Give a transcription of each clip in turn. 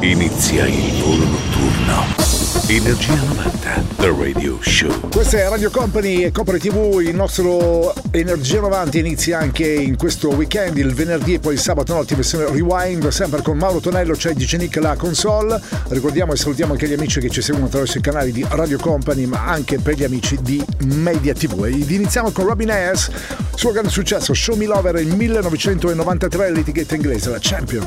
Inizia il volo notturno. Energia 90, The Radio Show. Questa è Radio Company e Copre TV, il nostro Energia 90 inizia anche in questo weekend, il venerdì e poi il sabato notte, versione rewind, sempre con Mauro Tonello, c'è DJ Nick la console. Ricordiamo e salutiamo anche gli amici che ci seguono attraverso i canali di Radio Company, ma anche per gli amici di Media TV. Ed iniziamo con Robin Ayers, suo grande successo, Show Me Lover, il 1993, l'etichetta inglese, la Champion.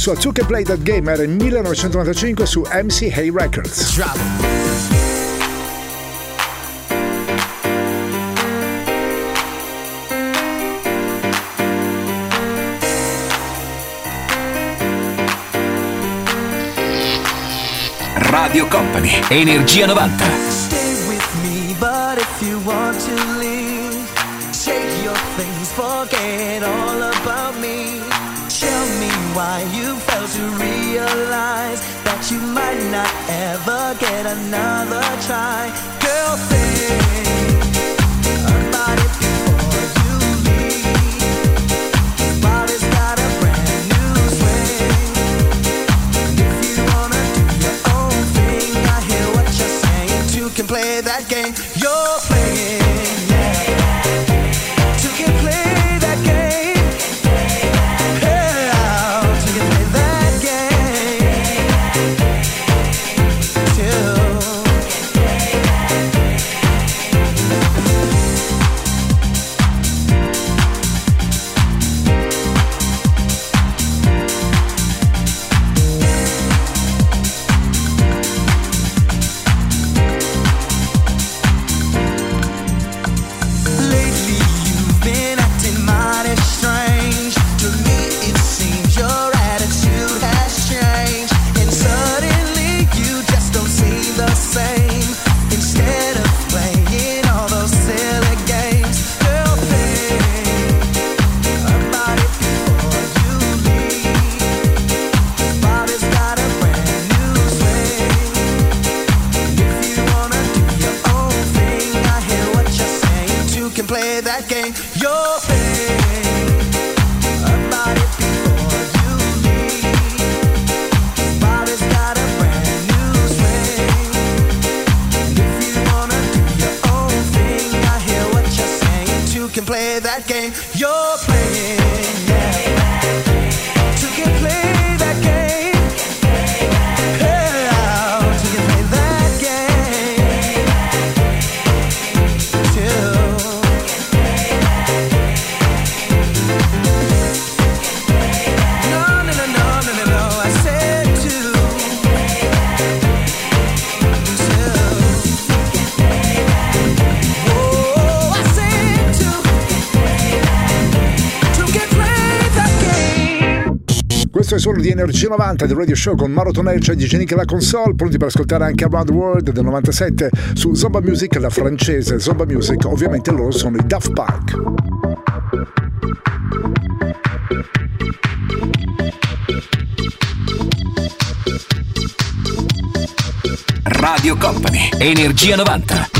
La sua Took and Play That Game era 1995 su MCA Records. Drop. Radio Company, Energia 90. Get another try. Di Energia 90 del Radio Show con Mauro Tonelli, c'è DJ Nick la console, pronti per ascoltare anche Around the World del 97 su Zomba Music, la francese Zomba Music, ovviamente loro sono i Daft Punk. Radio Company, Energia 90.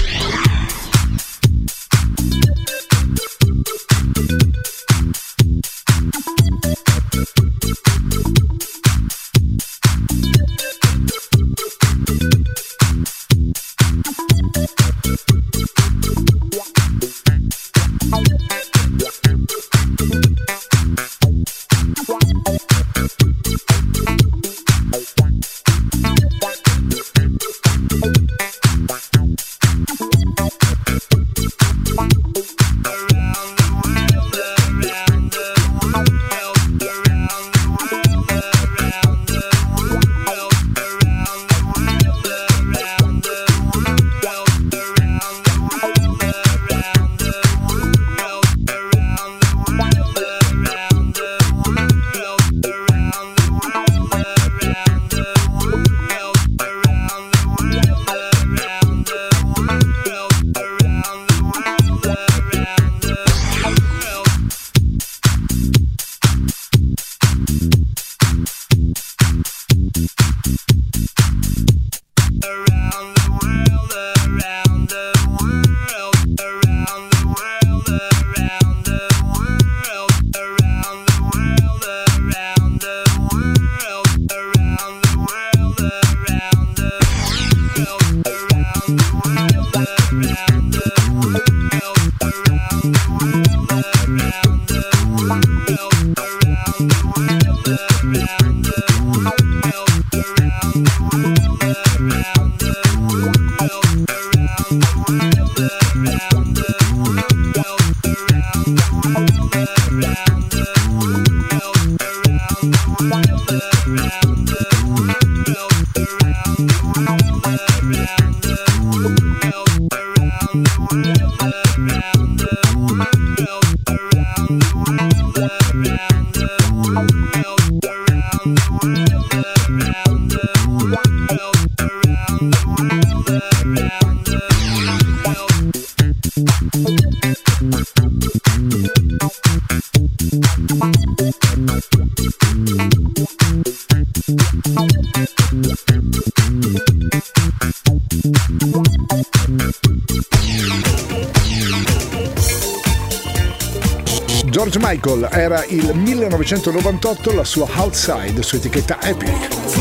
Michael era il 1998 la sua Outside su etichetta Epic.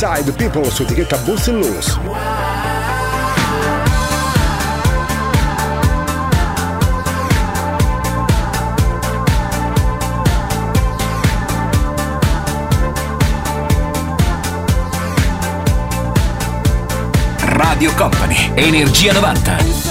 Inside People su etichetta Boost Loose. Radio Company, Energia 90.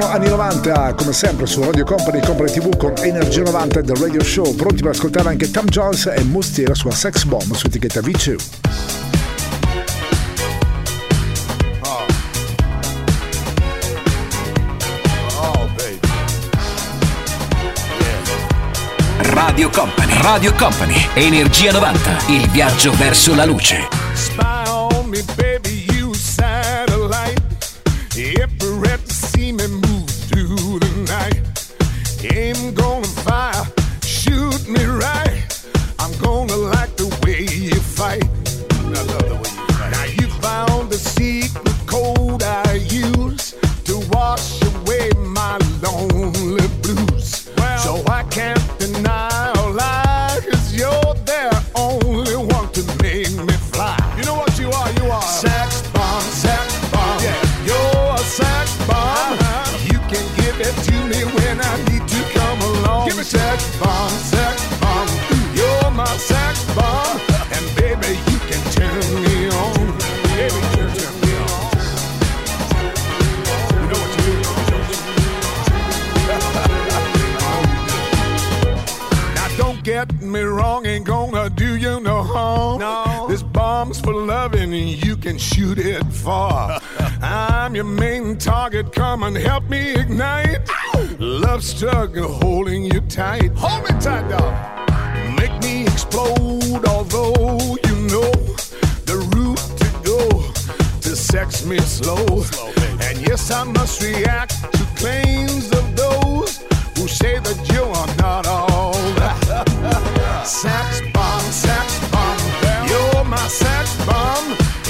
Suono anni 90, come sempre su Radio Company, Company TV con Energia 90 del Radio Show, pronti per ascoltare anche Tom Jones e Mustiera sua Sex Bomb su etichetta V2. Radio Company, Radio Company, Energia 90, il viaggio verso la luce.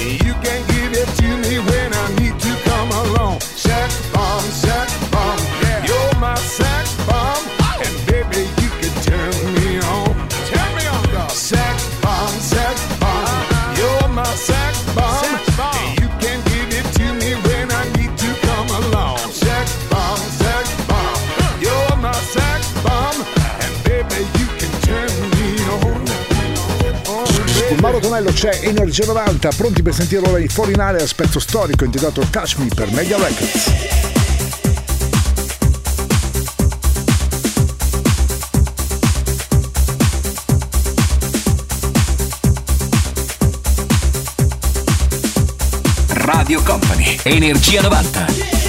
You get c'è Energia 90, pronti per sentire ora il forinale a spezzo storico intitolato Touch Me per Media Records. Radio Company, Energia 90.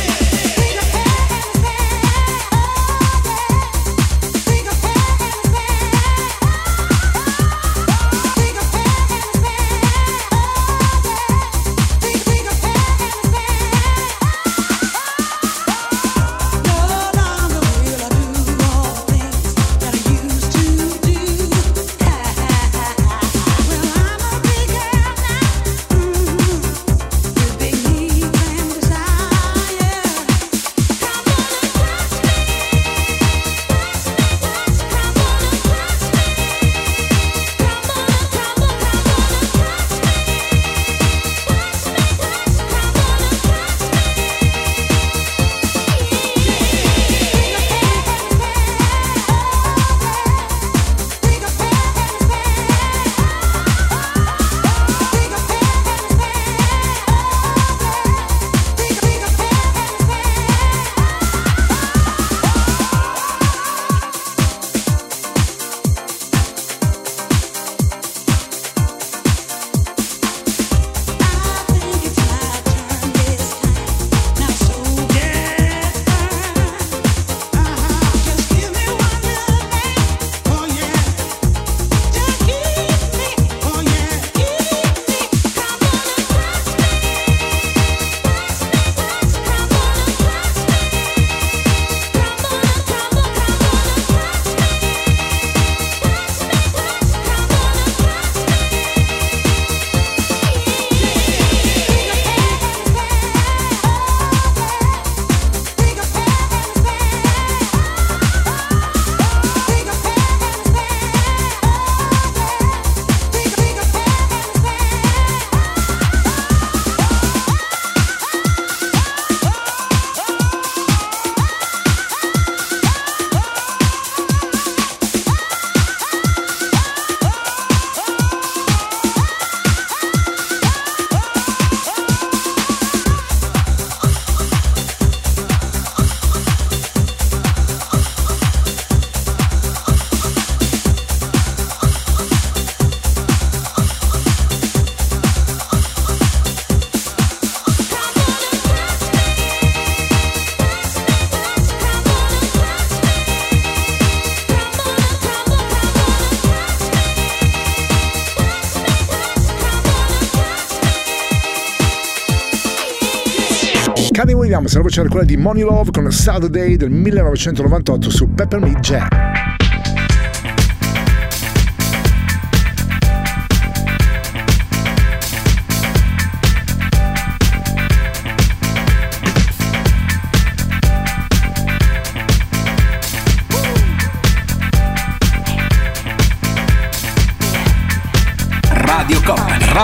Vediamo se la voce era quella di Money Love con Saturday del 1998 su Peppermint Jam.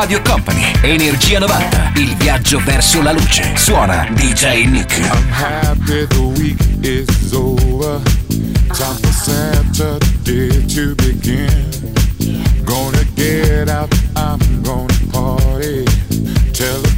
Radio Company, Energia 90, il viaggio verso la luce. Suona DJ Nick. I'm happy the week is over. Time for Saturday to begin. Gonna get out, I'm gonna party. Telephone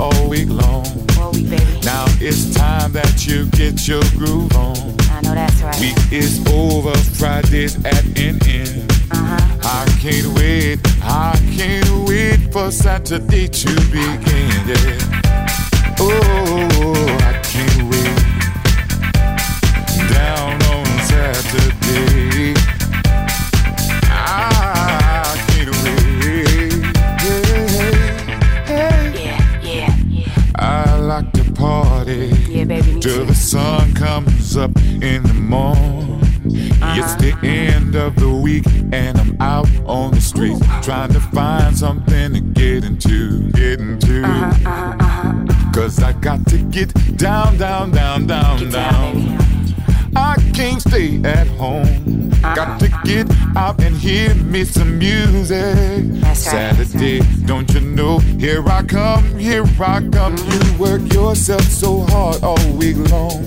all week long. Well, we baby. Now it's time that you get your groove on. I know that's right. Week is over, Friday's at an end. Uh-huh. I can't wait, I can't wait for Saturday to begin. Yeah. Oh, in the morning. It's the uh-huh. end of the week and I'm out on the streets trying to find something to get into, get into. Uh-huh, uh-huh, Cause I got to get down, down, down, down, Get down. down. I can't stay at home. Got to get out and hear me some music. That's right, Saturday, don't you know? Here I come, here I come. You work yourself so hard all week long.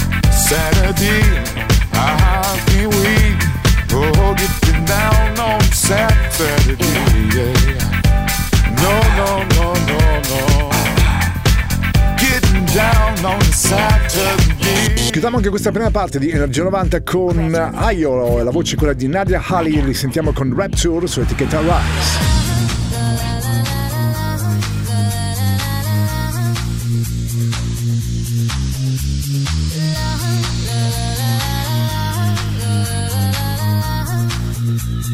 Saturday, oh, anche questa prima parte di Energia 90 con Aiolo la voce quella di Nadia Ali, li sentiamo con Rapture su etichetta Rise.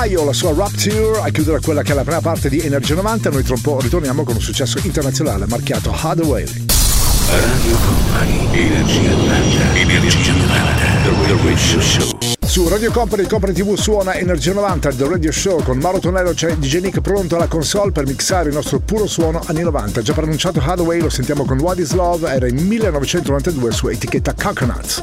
Ayo, la sua Rapture, a chiudere quella che è la prima parte di Energia 90. Noi tra un po' ritorniamo con un successo internazionale marchiato Hardaway. Radio Company, Energia 90, Energia 90, The Radio Show. Su Radio Company, Company TV suona Energia 90, The Radio Show. Con Mauro Tonello c'è DJ Nick pronto alla console per mixare il nostro puro suono anni 90. Già pronunciato Hathaway, lo sentiamo con What is Love, era in 1992 su etichetta Coconuts.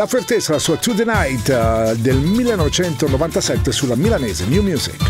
La Fertesa, la sua To The Night eh, del 1997 sulla milanese New Music.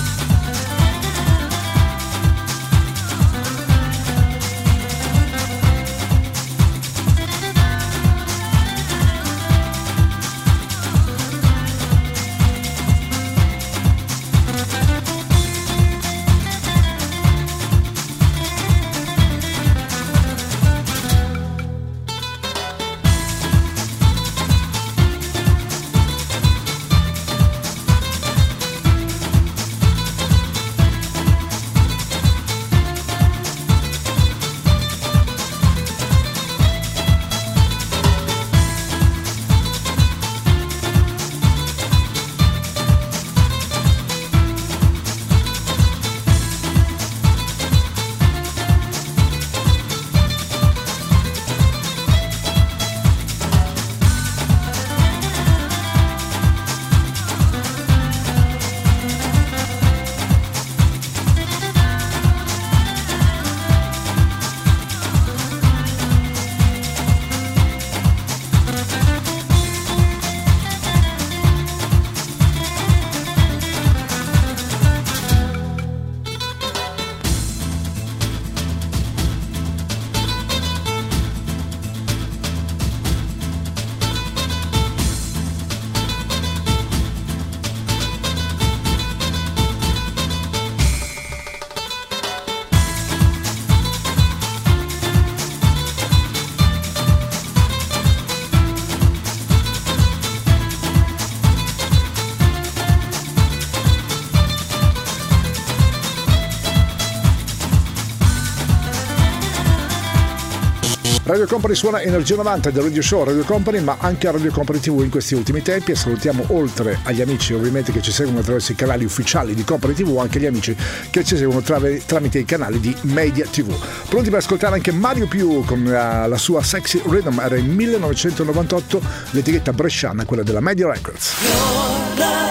Radio Company suona Energia 90 del Radio Show Radio Company, ma anche a Radio Company TV in questi ultimi tempi e salutiamo oltre agli amici ovviamente che ci seguono attraverso i canali ufficiali di Company TV, anche gli amici che ci seguono trav- tramite i canali di Media TV. Pronti per ascoltare anche Mario Più con la, la sua Sexy Rhythm, era il 1998 l'etichetta bresciana, quella della Media Records.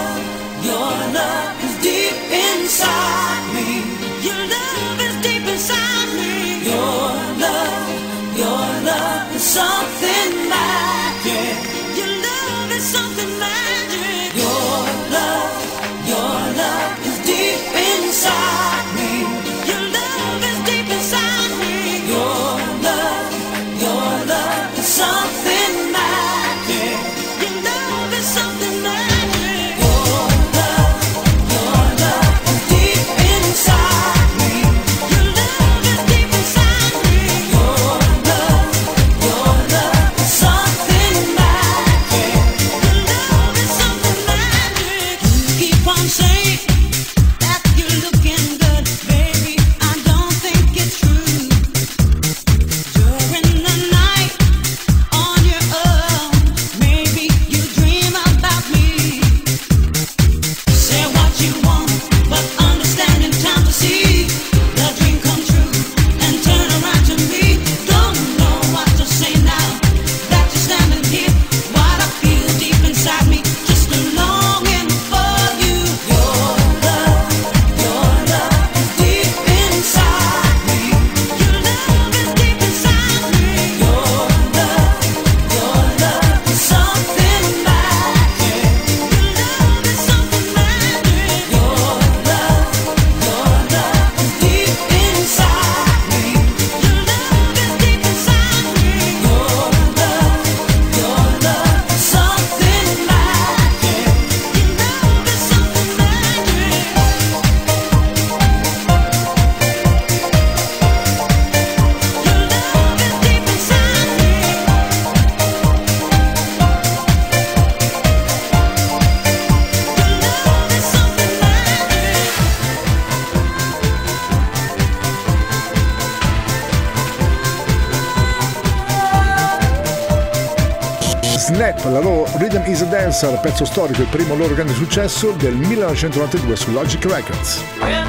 Star, pezzo storico e primo loro grande successo del 1992 su Logic Records.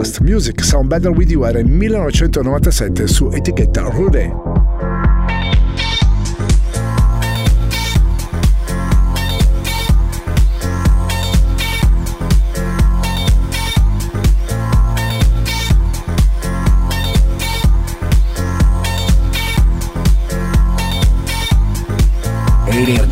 Stardust Music Sound Better With You era il 1997 su etichetta Rude.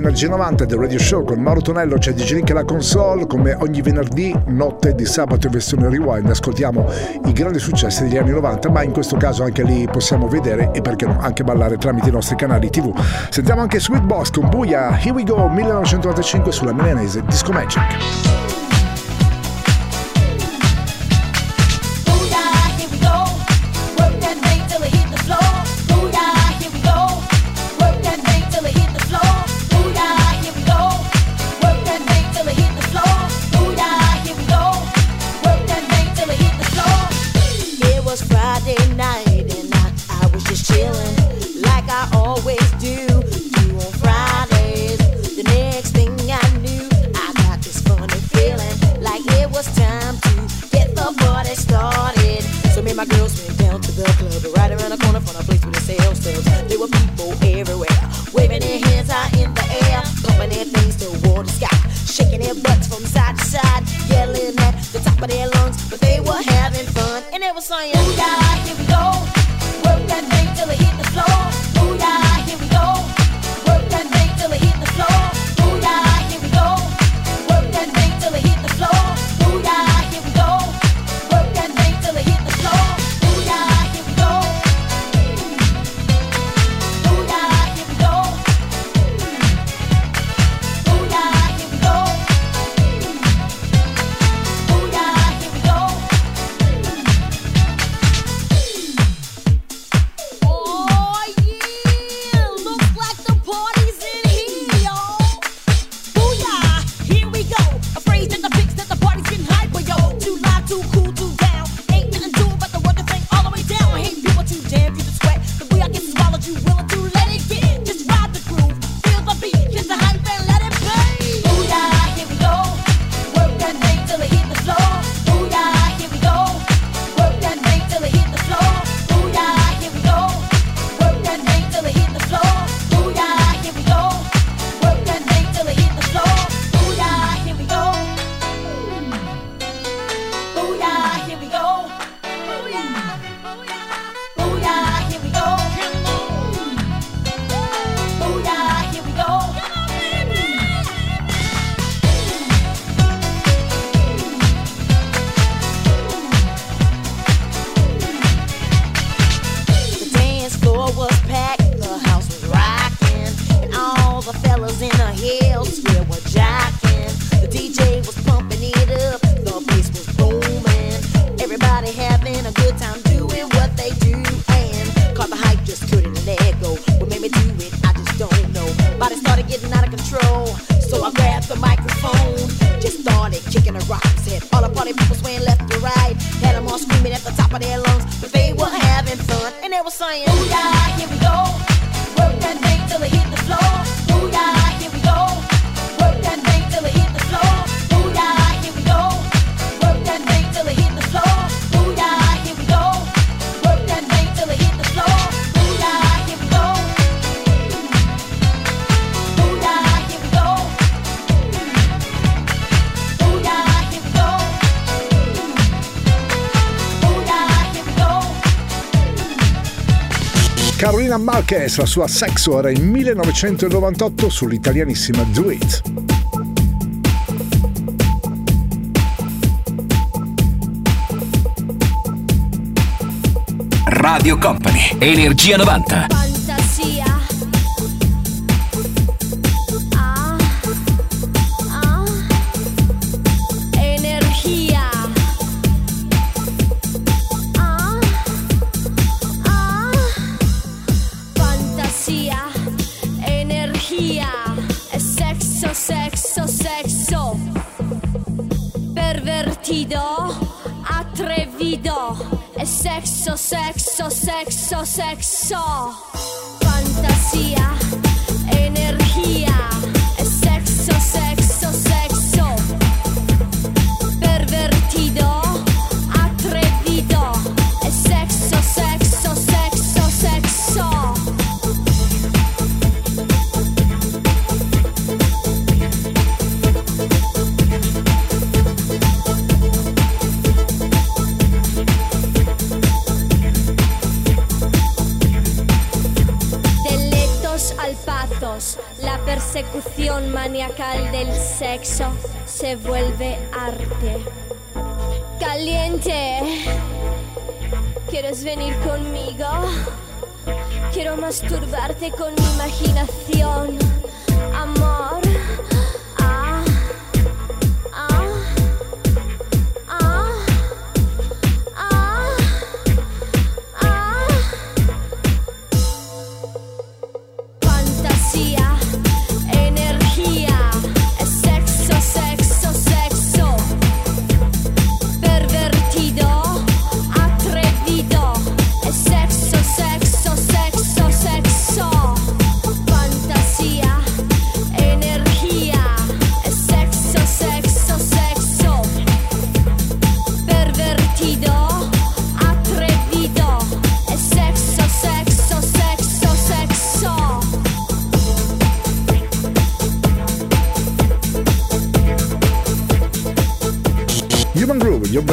Energia 90 del Radio Show con Mauro Tonello, c'è DJ Nick alla console, come ogni venerdì, notte di sabato in versione rewind, ascoltiamo i grandi successi degli anni 90, ma in questo caso anche lì possiamo vedere e perché no, anche ballare tramite i nostri canali TV. Sentiamo anche Sweet Boss con Buia, Here We Go 1995 sulla milanese Disco Magic. Marina Marquez, la sua sex ora in 1998 sull'italianissima Do It. Radio Company, Energia 90. sex Masturbarse con mi imaginación.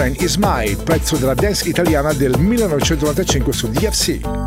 Sunshine Is My, pezzo della dance italiana del 1995 su DFC.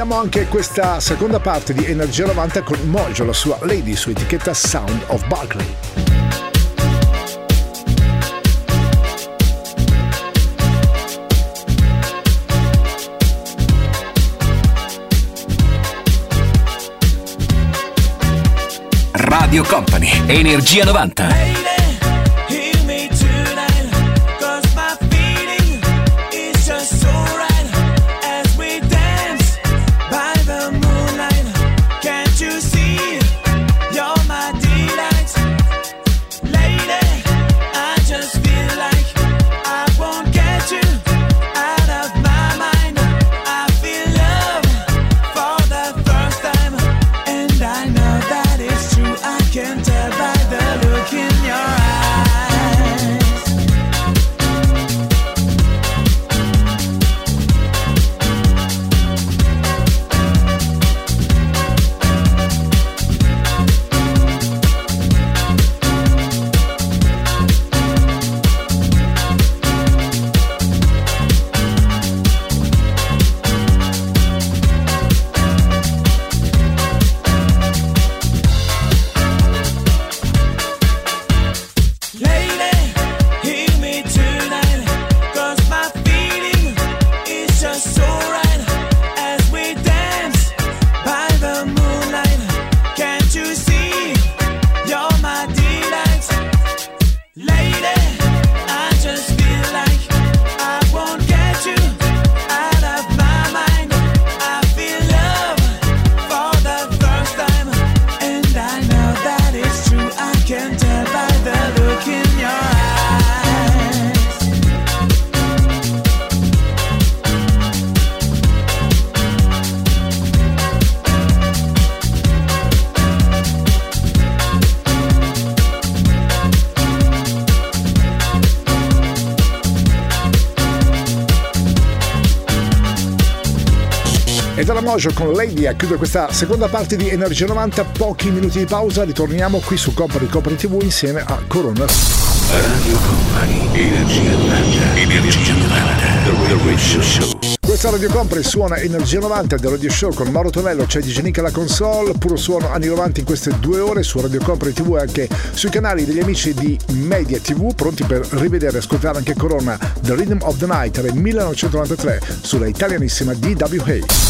Chiudiamo anche questa seconda parte di Energia 90 con Mojo, la sua Lady su etichetta Sound of Barkley. Radio Company, Energia 90. Mojo con Lady a chiudere questa seconda parte di Energia 90, pochi minuti di pausa, ritorniamo qui su Company Company TV insieme a Corona. Radio Company, Energia 90, Energia 90, The Radio Show. Questa Radio Company suona Energia 90 del Radio Show con Mauro Tonello, c'è DJ Nick alla console, puro suono anni 90 in queste due ore su Radio Company TV e anche sui canali degli amici di Media TV, pronti per rivedere e ascoltare anche Corona The Rhythm of the Night del 1993 sulla italianissima DWA.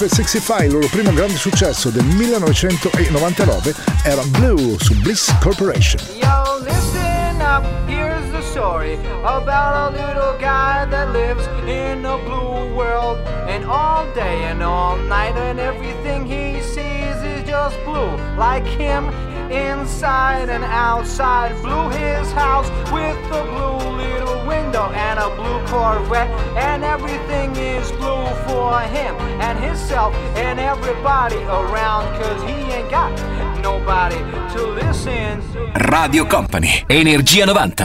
F65, il loro primo grande successo del 1999 era Blue su Bliss Corporation. Yo, listen up, here's the story about a little guy that lives in a blue world. And all day and all night, and everything he sees is just blue. Like him, inside and outside. Blue his house with a blue little window and a blue Corvette. And everything is blue for him and himself and everybody around. Cause he ain't got nobody to listen to. Radio Company, Energia 90.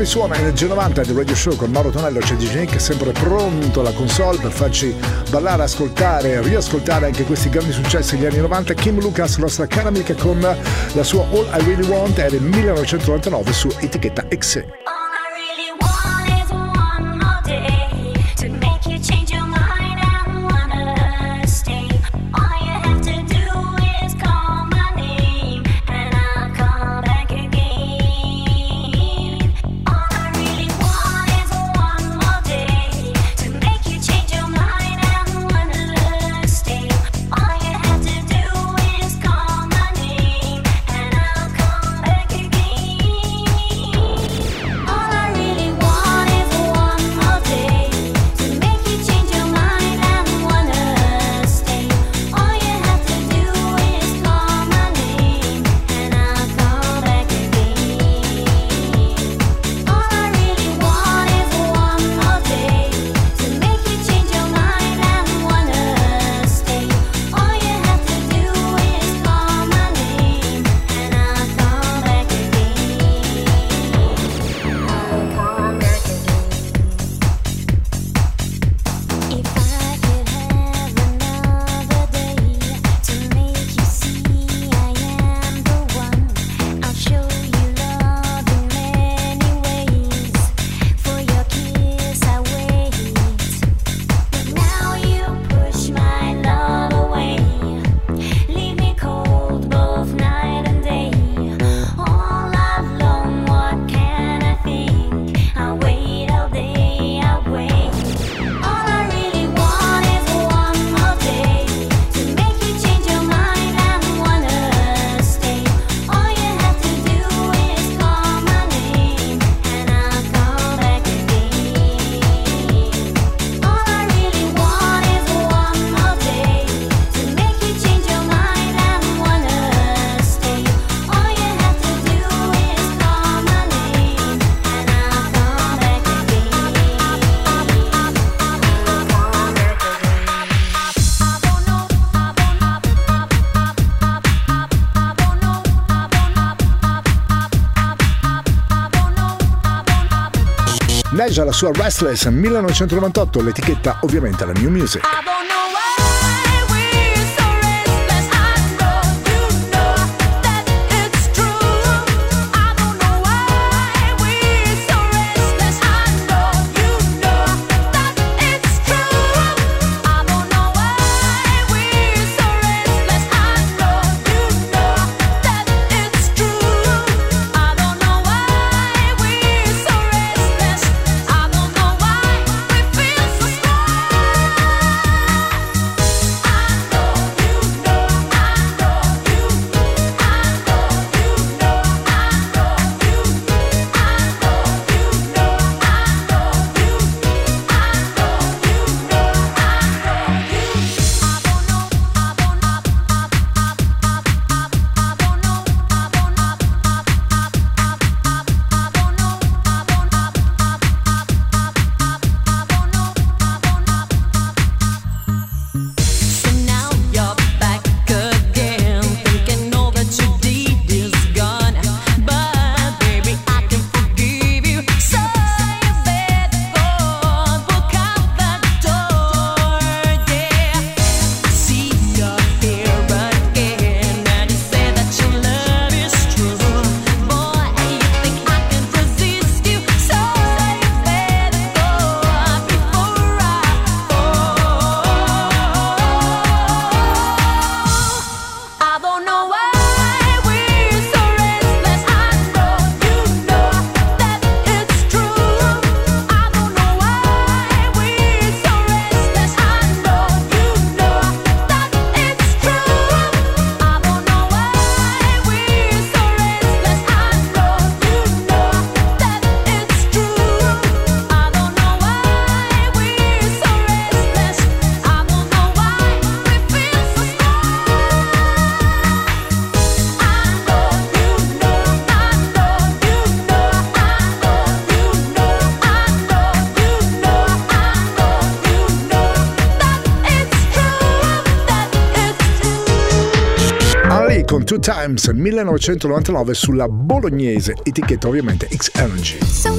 Company suona Energia 90 del Radio Show con Mauro Tonello, c'è DJ Nick sempre pronto alla console per farci ballare, ascoltare, riascoltare anche questi grandi successi degli anni 90. Kim Lucas, nostra cara amica con la sua All I Really Want è del 1999 su etichetta XE. la sua Restless 1998, l'etichetta ovviamente la New Music. Ah, con Two Times 1999 sulla bolognese etichetta ovviamente X Energy. So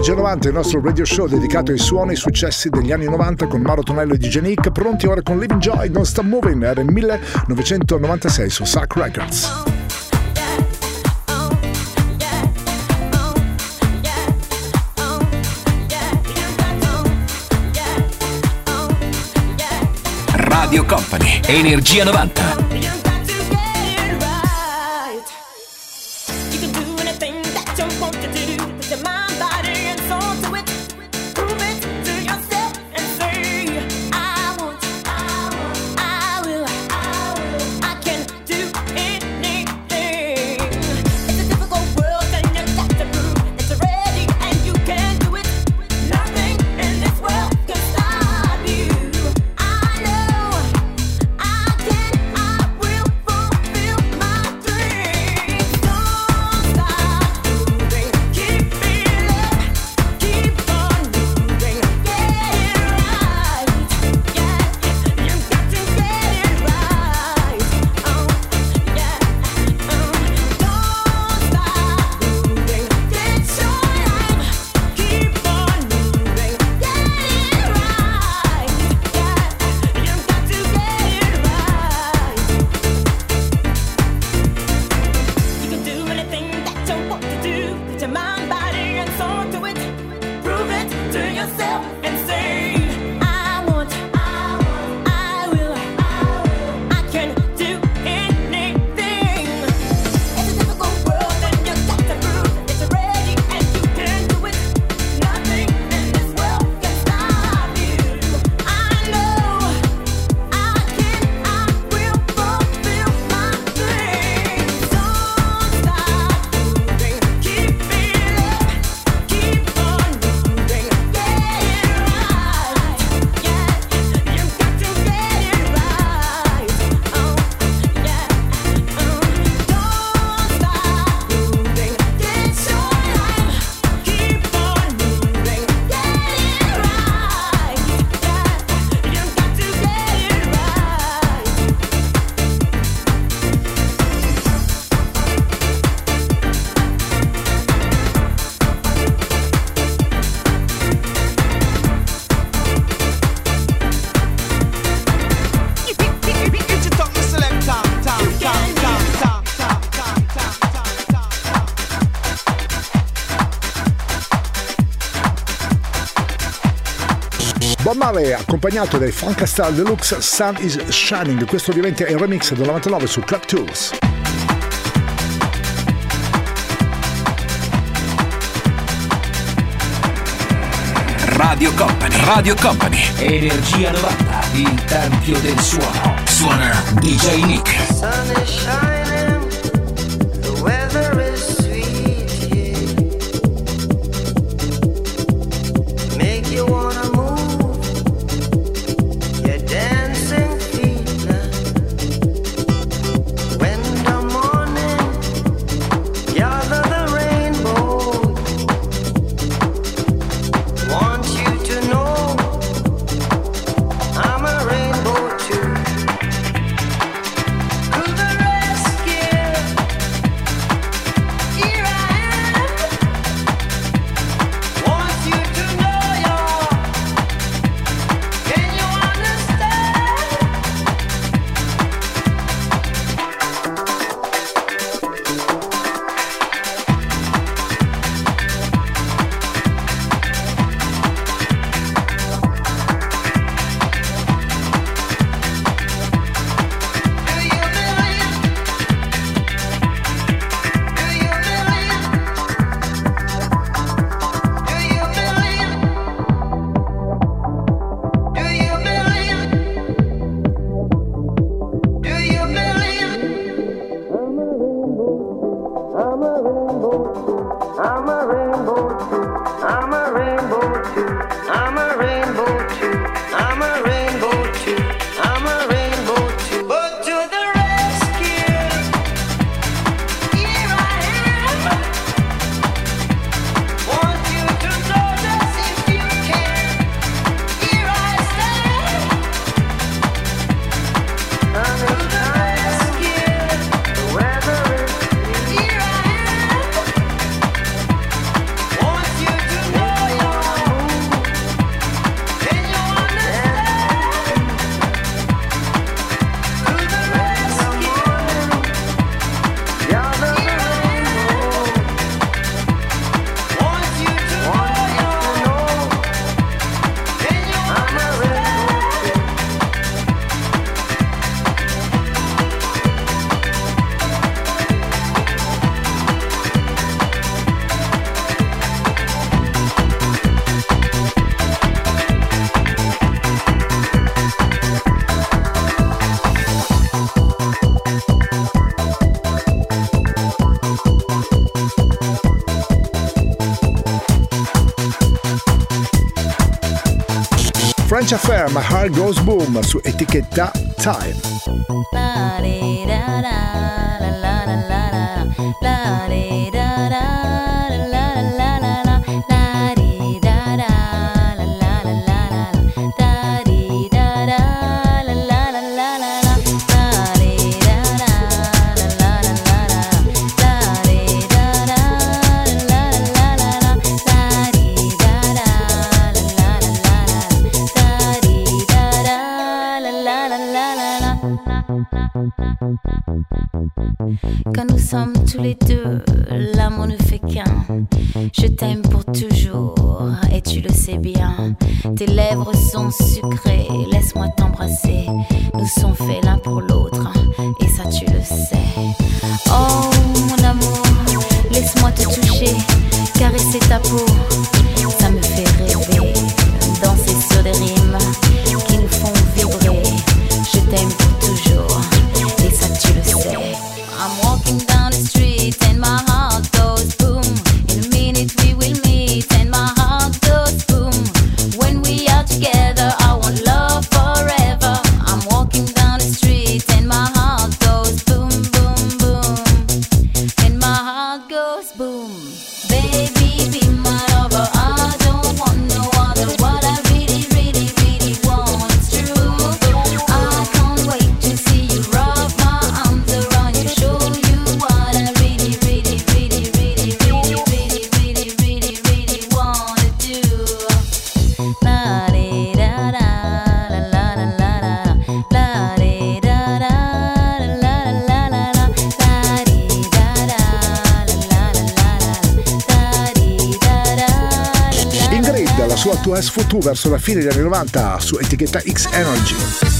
Tecnologia 90, il nostro radio show dedicato ai suoni e ai successi degli anni 90 con Mauro Tonello e DJ Nick, pronti ora con Living Joy, Non Stop Moving, era il 1996 su Sack Records. Radio Company, Energia 90. Smalley accompagnato dai Funkastar Deluxe Sun is Shining. Questo ovviamente è il remix del 99 su Club Tools. Radio Company, Radio Company. Energia 90, il tempio del suono. Suona DJ Nick. Sun is shining. Car Goes Boom su etichetta Time. La West Footoo verso la fine degli anni 90 su etichetta X Energy.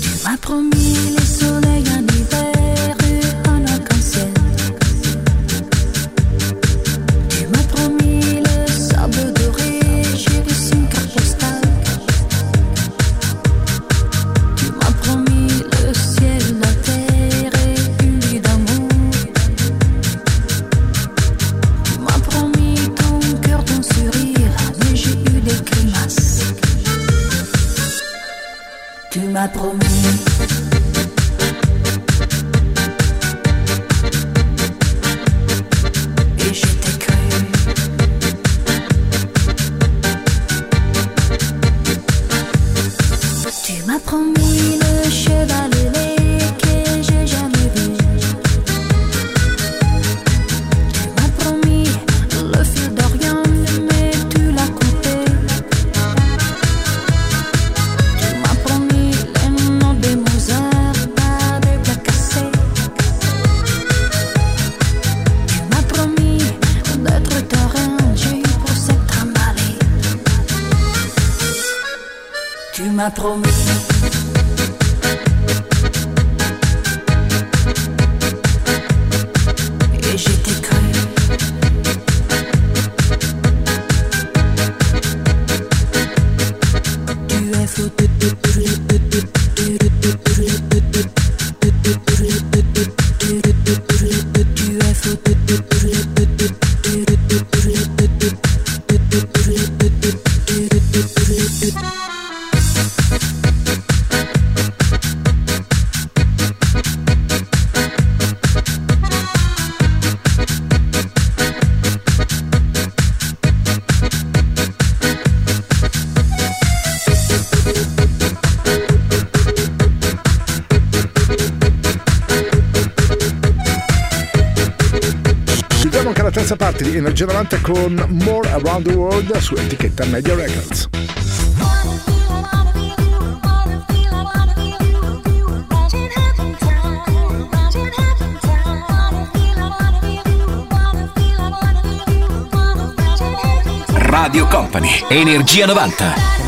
con More Around the World su etichetta Media Records. Radio Company, Energia 90.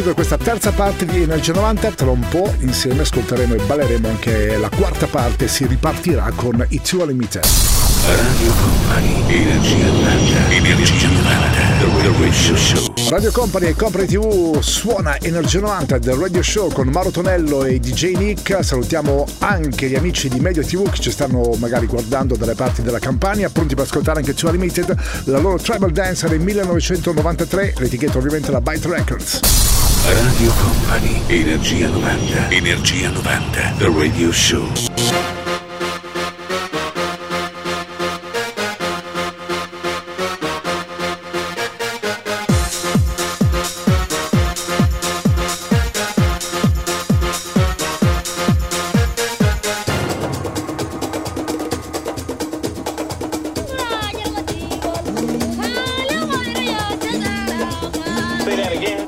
chiudere questa terza parte di Energia 90. Tra un po' insieme ascolteremo e balleremo anche la quarta parte. Si ripartirà con i Your Limited. Radio Company, Energia 90, Energia 90, The Radio Show. Radio Company e Company TV suona Energia 90 del Radio Show con Mauro Tonello e DJ Nick. Salutiamo anche gli amici di Medio TV che ci stanno magari guardando dalle parti della Campania, pronti per ascoltare anche Tua Limited, la loro Tribal Dancer del 1993, l'etichetta ovviamente la Byte Records. Radio Company, Energia 90. Energia 90, The Radio Show. Say that again.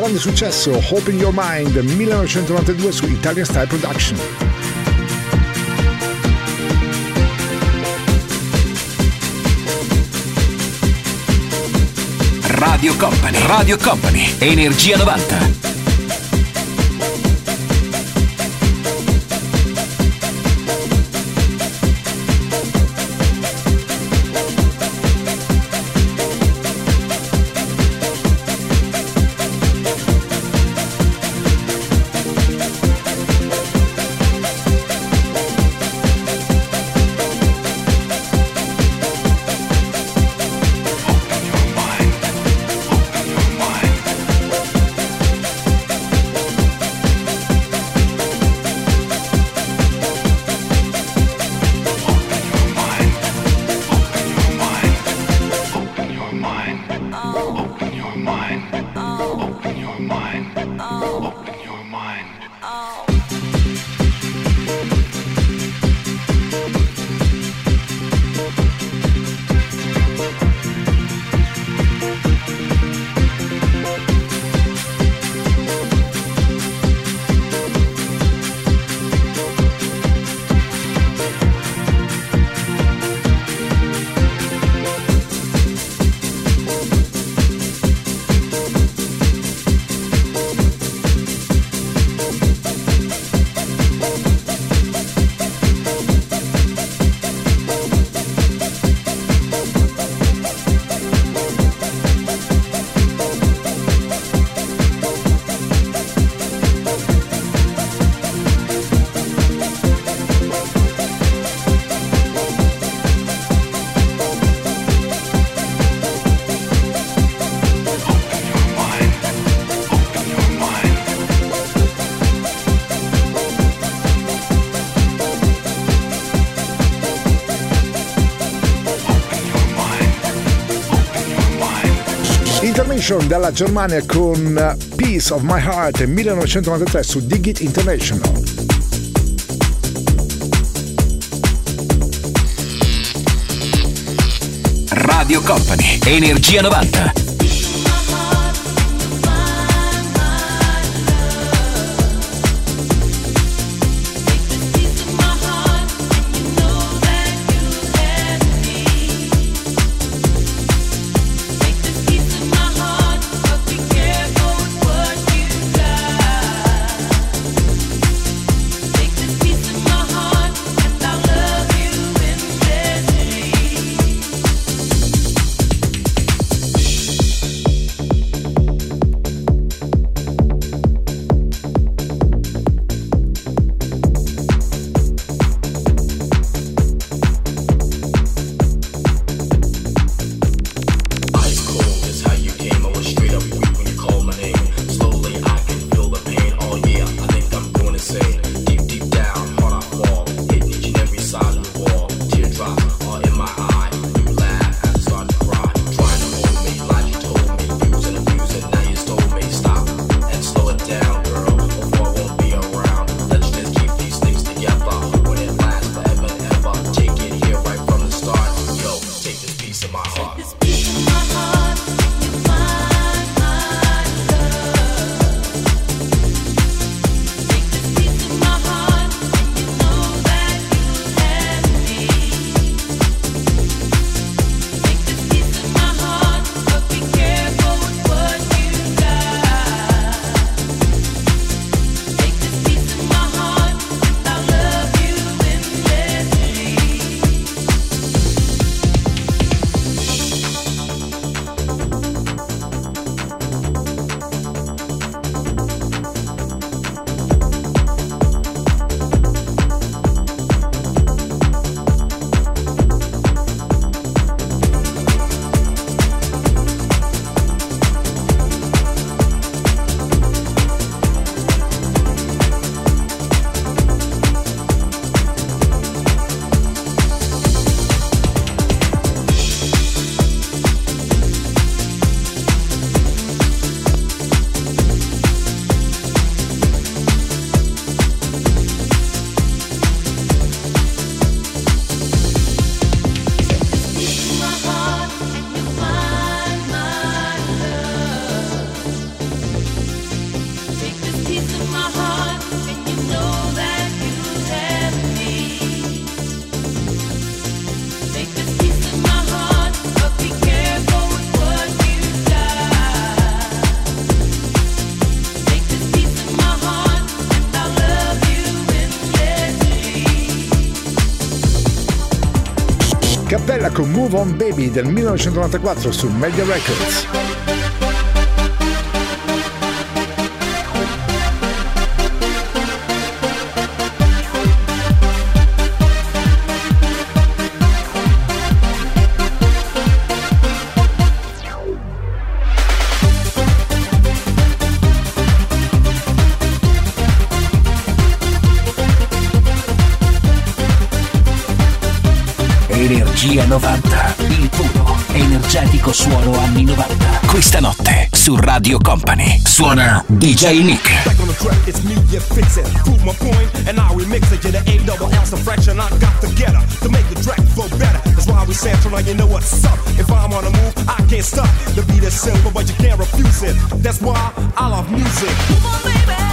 grande successo Hope in Your Mind 1992 su Italian Style Production. Radio Company, Radio Company, Energia 90. Generation dalla Germania con eh, Peace of My Heart 1993 su Digit International. Radio Company, Energia 90. Move On Baby del 1994 su Media Records. energia 90. suono anni 90. Questa notte su Radio Company suona DJ Nick. Back on the track, it's me, you fix it. Prove my point, and now we mix it. You're the A double I got together to make the track flow better. That's why we you know what's up. If I'm on the move, I can't stop. The beat is simple, but you can't refuse it. That's why I love music. Come on, baby.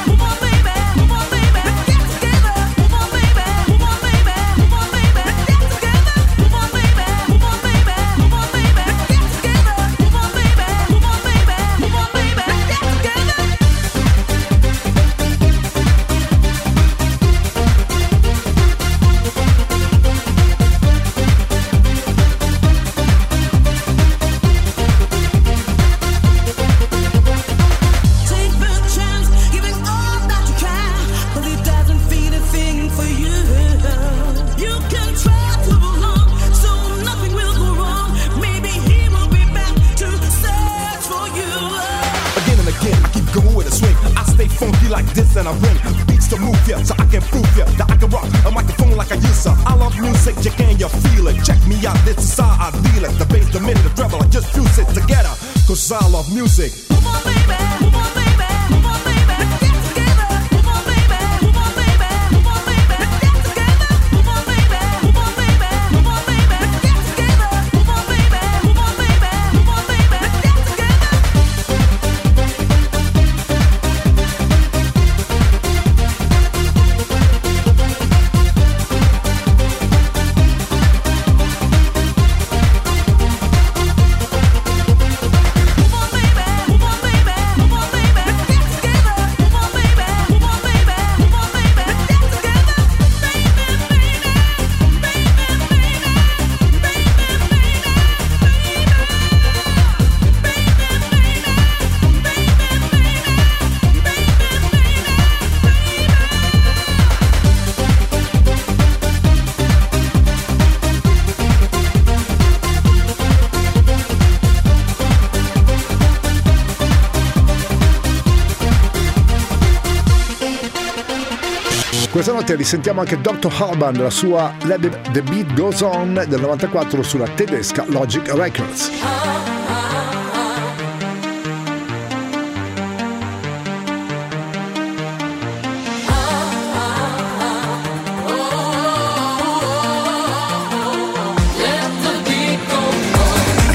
sentiamo anche Dr. Harban, la sua Let The Beat Goes On del 94 sulla tedesca Logic Records.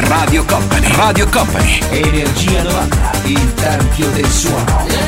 Radio Company, Radio Company, Energia 90, il tempio del suono.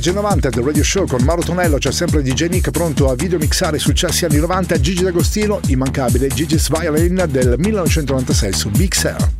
Energy 90 del Radio Show con Mauro Tonello, c'è sempre DJ Nick pronto a videomixare i successi anni 90, Gigi D'Agostino, immancabile Gigi's Violin del 1996 su Big Sur.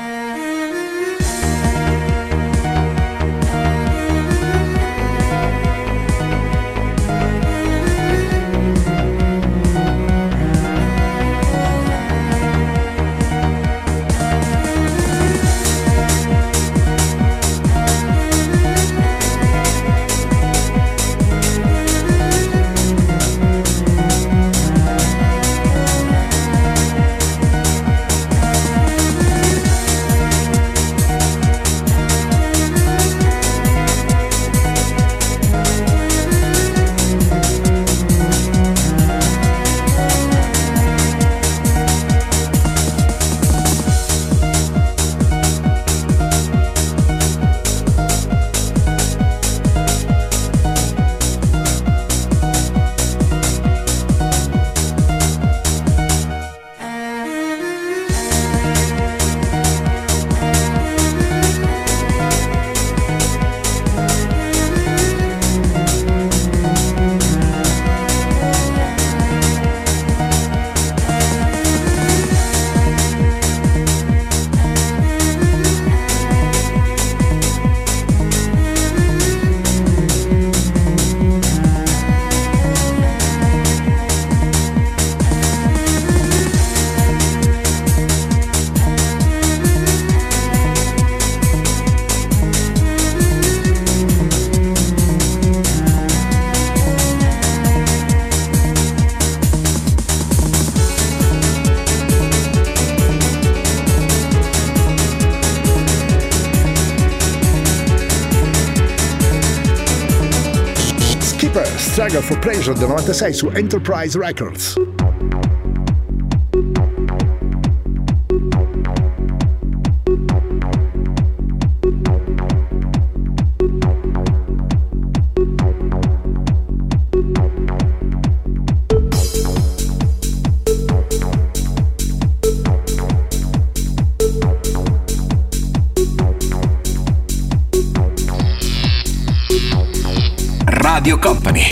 Pleasure del 96 su Enterprise Records.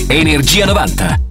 Energia 90.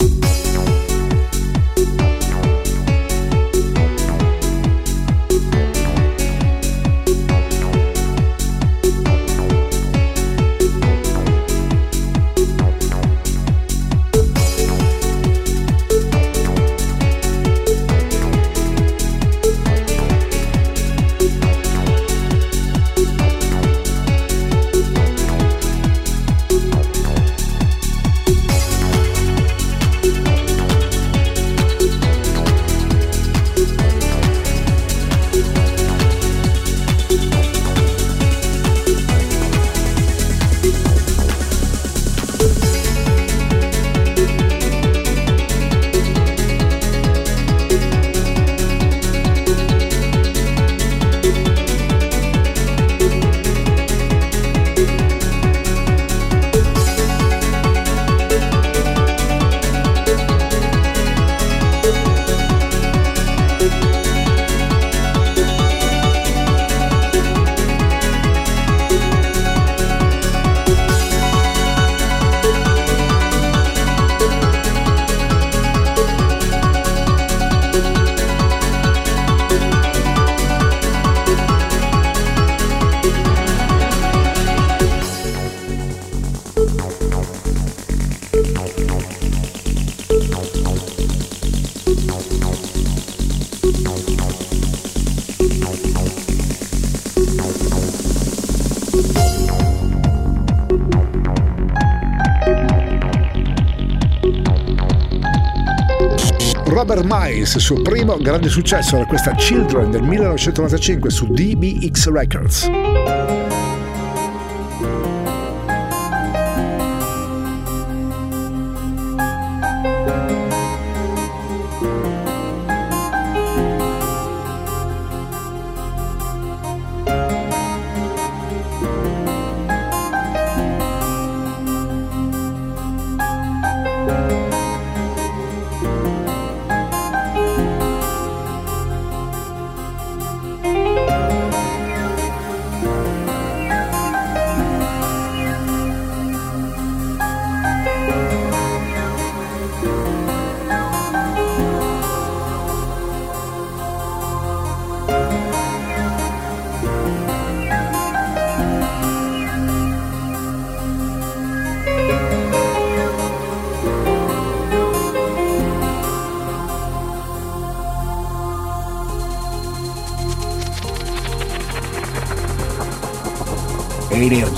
Robert Miles, il suo primo grande successo era questa Children del 1995 su DBX Records.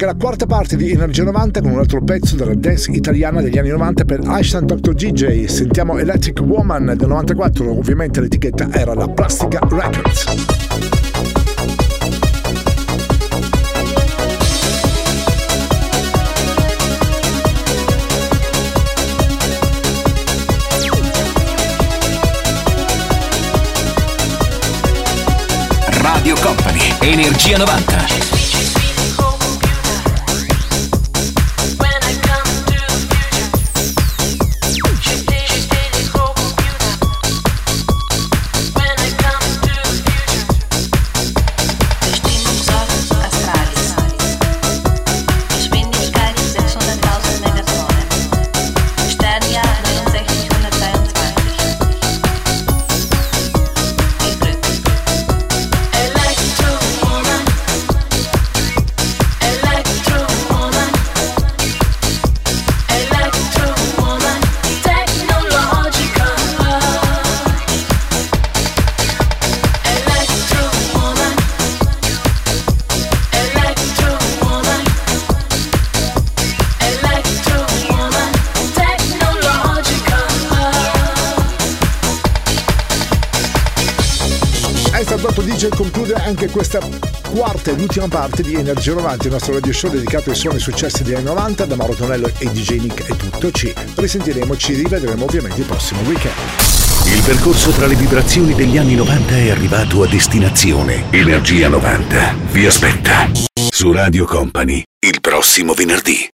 Anche la quarta parte di Energia 90 con un altro pezzo della dance italiana degli anni 90 per Einstein Dr. DJ. Sentiamo Electric Woman del 94, ovviamente l'etichetta era la Plastica Records. Radio Company, Energia 90. Conclude questa quarta ed ultima parte di Energia 90, il nostro radio show dedicato ai suoni successi degli anni 90. Da Mauro Tonello e DJ Nick è tutto. Ci risentiremo, ci rivedremo ovviamente il prossimo weekend. Il percorso tra le vibrazioni degli anni 90 è arrivato a destinazione. Energia 90 vi aspetta su Radio Company il prossimo venerdì.